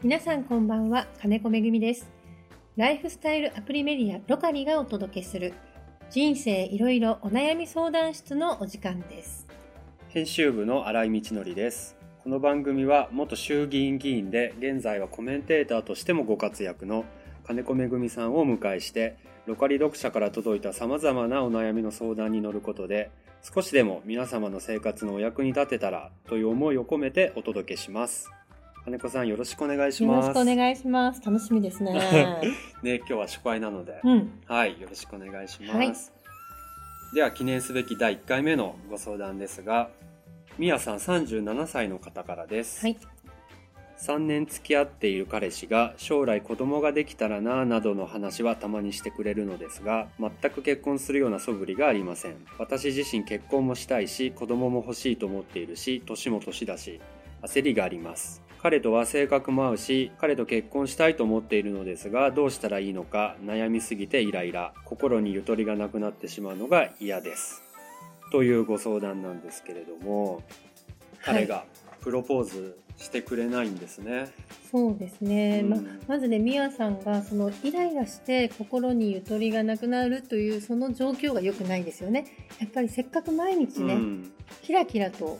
皆さんこんばんは金子めぐみです。ライフスタイルアプリメディアロカリがお届けする人生いろいろお悩み相談室のお時間です。編集部の新井道則です。この番組は元衆議院議員で現在はコメンテーターとしてもご活躍の金子めぐみさんをお迎えしてロカリ読者から届いた様々なお悩みの相談に乗ることで少しでも皆様の生活のお役に立てたらという思いを込めてお届けします。金子さんよろしくお願いしよろますしくお願いします。楽しみですね。ね今日は初回なので、うん。はいよろしくお願いします、はい。では記念すべき第1回目のご相談ですがみやさん37歳の方からです、はい。3年付き合っている彼氏が将来子供ができたらなぁなどの話はたまにしてくれるのですが全く結婚するような素振りがありません。私自身結婚もしたいし子供も欲しいと思っているし年も年だし焦りがあります彼とは性格も合うし彼と結婚したいと思っているのですがどうしたらいいのか悩みすぎてイライラ心にゆとりがなくなってしまうのが嫌です。というご相談なんですけれども彼がプロポーズしてくれないんですね、そうですね、うん。ままずねみやさんがそのイライラして心にゆとりがなくなるというその状況が良くないですよね。やっぱりせっかく毎日ね、うん。キラキラと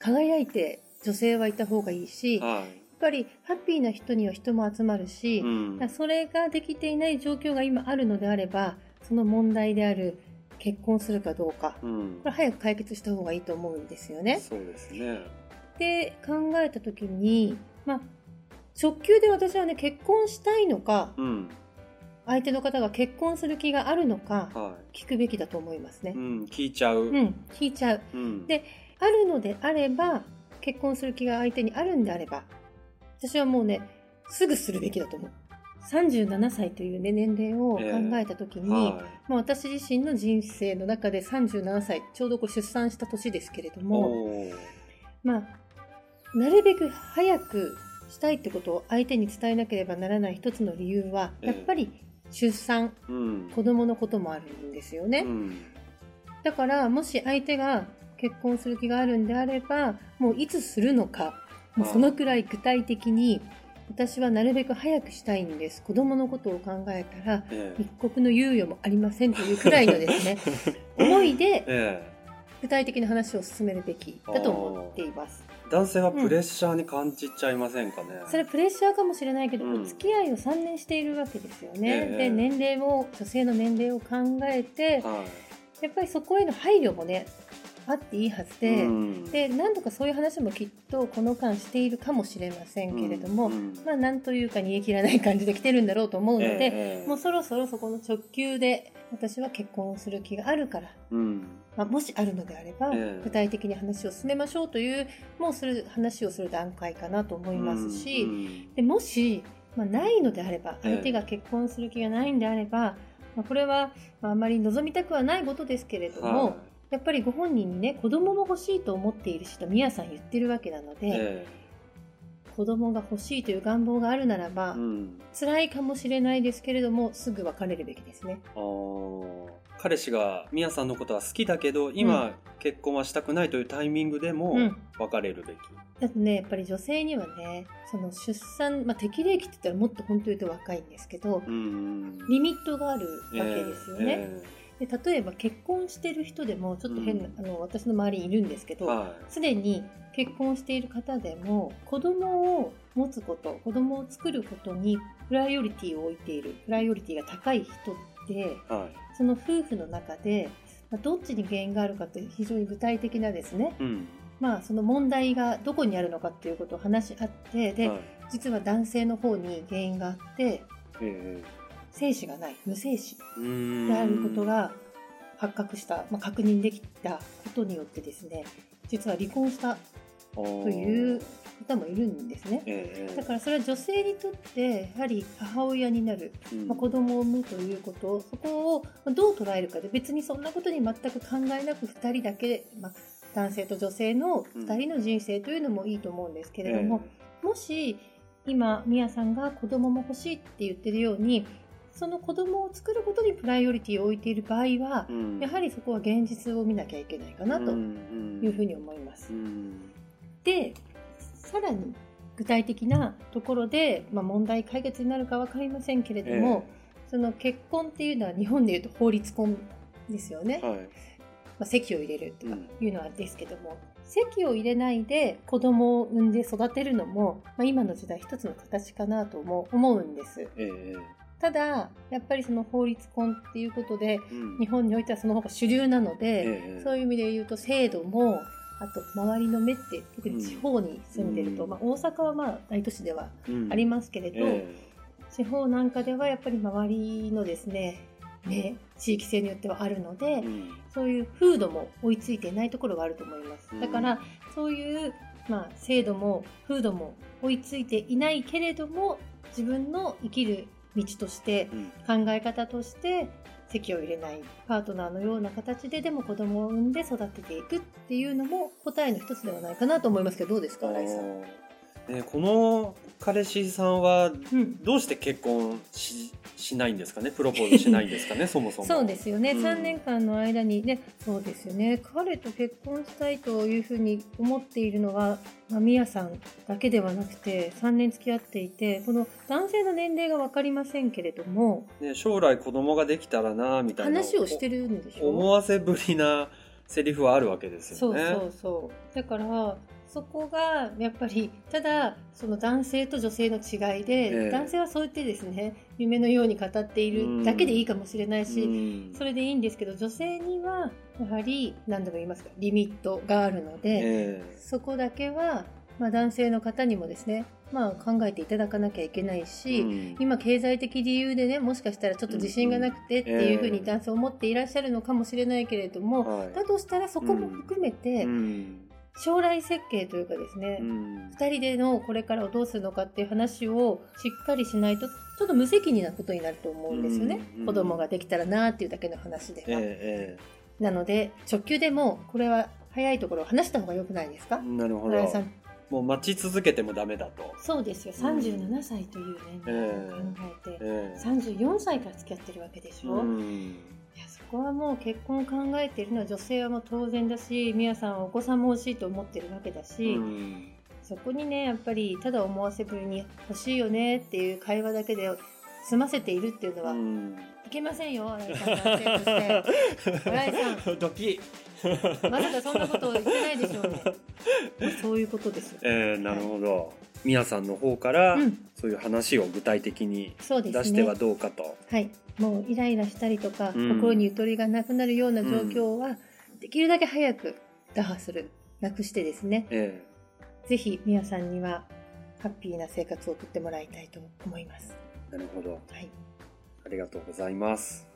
輝いて女性はいた方がいいしやっはぱりハッピーな人には人も集まるしい、、うん。それができていない状況が今あるのであればその問題である結婚するかどうかうん。これ早く解決した方がいいと思うんですよね。そうですね。で考えた時に、まあ、直球で私はね結婚したいのかうん。相手の方が結婚する気があるのかは聞くべきだと思いますね。い、う。ん、聞いちゃう、うん、聞いちゃう。うん。であるのであれば結婚する気が相手にあるんであれば私はもうねすぐするべきだと思う。37歳という、ね、年齢を考えた時に、はい。まあ、私自身の人生の中で37歳ちょうどこう出産した年ですけれども、まあ、なるべく早くしたいってことを相手に伝えなければならない一つの理由はええやっぱり出産うん。子供のこともあるんですよね、うん。だからもし相手が結婚する気があるんであればもういつするのかもうそのくらい具体的に私はなるべく早くしたいんです。子供のことを考えたらええ。一刻の猶予もありませんというくらいのですね 思いでえ具体的な話を進めるべきだと思っています。え男性はプレッシャーに感じちゃいませんかね、それプレッシャーかもしれないけど、うん。お付き合いを3年しているわけですよね、ええ。で年齢を女性の年齢を考えてはやっぱりそこへの配慮もねあっていいはずいで、うん。で何度かそういう話もきっとこの間しているかもしれませんけれども、うんうん。まあなんというか煮え切らない感じで来てるんだろうと思うので、ええもうそろそろそこの直球で私は結婚する気があるから、うん。まあ、もしあるのであれば、ええ。具体的に話を進めましょうというもうする話をする段階かなと思いますし、うんでもし、まあ、ないのであればええ。相手が結婚する気がないんであれば、まあ、これは、まあ、あまり望みたくはないことですけれども、はやっぱりご本人にね子供も欲しいと思っているしと宮さん言ってるわけなので、いえ。子供が欲しいという願望があるならば、えうん。辛いかもしれないですけれどもすぐ別れるべきですね。彼氏がミヤさんのことは好きだけど今、うん。結婚はしたくないというタイミングでもうん。別れるべき、だってねやっぱり女性にはねその出産、まあ、適齢期って言ったらもっと本当言うと若いんですけどうんリミットがあるわけですよね。えで例えば結婚してる人でもちょっと変な、うんあの私の周りにいるんですけどすで、に結婚している方でも子供を持つこと子供を作ることにプライオリティを置いているプライオリティが高い人ってい。はその夫婦の中でまあどっちに原因があるかって非常に具体的なですね、いうん。まあ、その問題がどこにあるのかっていうことを話し合ってで、はい。実は男性の方に原因があってえ精子がない無精子。えうん。であることが発覚した、まあ、確認できたことによってですね実は離婚したとという方もいるんですね。ええだからそれは女性にとってやはり母親になる、うん。まあ、子供を産むということそこをまあどう捉えるかで別にそんなことに全く考えなく2人だけ、まあ、男性と女性の2人の人生というのもいいと思うん。ですけれども、もし今みやさんが子供も欲しいって言ってるようにその子供を作ることにプライオリティを置いている場合は、うん。やはりそこは現実を見なきゃいけないかなとうんいうふうに思います。うん。でさらに具体的なところで、まあ、問題解決になるか分かりませんけれども、その結婚っていうのは日本でいうと法律婚ですよね。はい。まあ、籍を入れるとかいうのはですけども、籍を入れないで子供を産んで育てるのも、まあ、今の時代一つの形かなとも思うんです。ええただ、やっぱりその法律婚っていうことで、うん。日本においてはその方が主流なので、ええ。そういう意味で言うと制度も、あと周りの目って特に地方に住んでると、うん。まあ、大阪はまあ大都市ではうん。ありますけれど、え地方なんかではやっぱり周りのですね、ね、地域性によってはあるので、そういう風土も追いついていないところがあると思います。うん。だから、そういう、まあ、制度も風土も追いついていないけれども、自分の生きる道として、うん。考え方として、籍を入れないパートナーのような形ででも子供を産んで育てていくっていうのも答えの一つではないかなと思いますけどどうですか新井さん？ね、この彼氏さんはうん。どうして結婚ししないんですかね？プロポーズしないんですかね？そもそも。そうですよね、うん。3年間の間にねそうですよね。彼と結婚したいというふうに思っているのは、まあ、ミヤさんだけではなくて3年付き合っていてこの男性の年齢が分かりませんけれどもね、将来子供ができたらなみたいな。話をしてるんでしょ？思わせぶりなセリフはあるわけですよね。そうそうそう。だからそこがやっぱりただその男性と女性の違いで、ええ。男性はそう言ってですね夢のように語っているだけでいいかもしれないし、うん。それでいいんですけど女性にはやはり何度も言いますかリミットがあるので、えそこだけは、まあ、男性の方にもですね、まあ、考えていただかなきゃいけないえし、うん。今経済的理由でねもしかしたらちょっと自信がなくてっていうふうに男性思っていらっしゃるのかもしれないけれども、はい。だとしたらそこも含めてうん将来設計というかですね、うん。2人でのこれからをどうするのかっていう話をしっかりしないとちょっと無責任なことになると思うんですよね、うん子供ができたらなっていうだけの話では、ええなので直球でもこれは早いところを話した方が良くないですか？ええなるほど。もう待ち続けてもダメだと、そうですよ。うん37歳という年齢を考えて、ええ。34歳から付き合ってるわけでしょ、いうんやそこはもう結婚を考えているのは女性はもう当然だしみやさんはお子さんも欲しいと思ってるわけだし、うん。そこにねやっぱりただ思わせぶりに欲しいよねっていう会話だけで済ませているっていうのは、いうん。けませんよ新井さん男性として。新井さ ドキ。まさかそんなこと言ってないでしょうね。そういうことですよ、えー、なるほど。みやさんの方から、うんそういう話を具体的に出してはどうかと。はい、もうイライラしたりとか、うん心にゆとりがなくなるような状況は、できるだけ早く打破するなくしてですねえぜひ皆さんにはハッピーな生活を送ってもらいたいと思います。ー、なるほど。はい、ありがとうございます。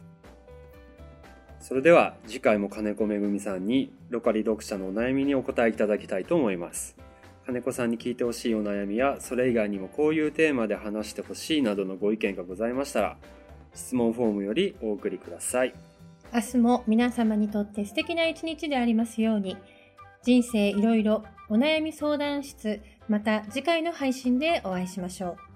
それでは次回も金子めぐみさんにロカリ読者のお悩みにお答えいただきたいと思います。金子さんに聞いてほしいお悩みやそれ以外にもこういうテーマで話してほしいなどのご意見がございましたら質問フォームよりお送りください。明日も皆様にとって素敵な一日でありますように人生いろいろお悩み相談室また次回の配信でお会いしましょう。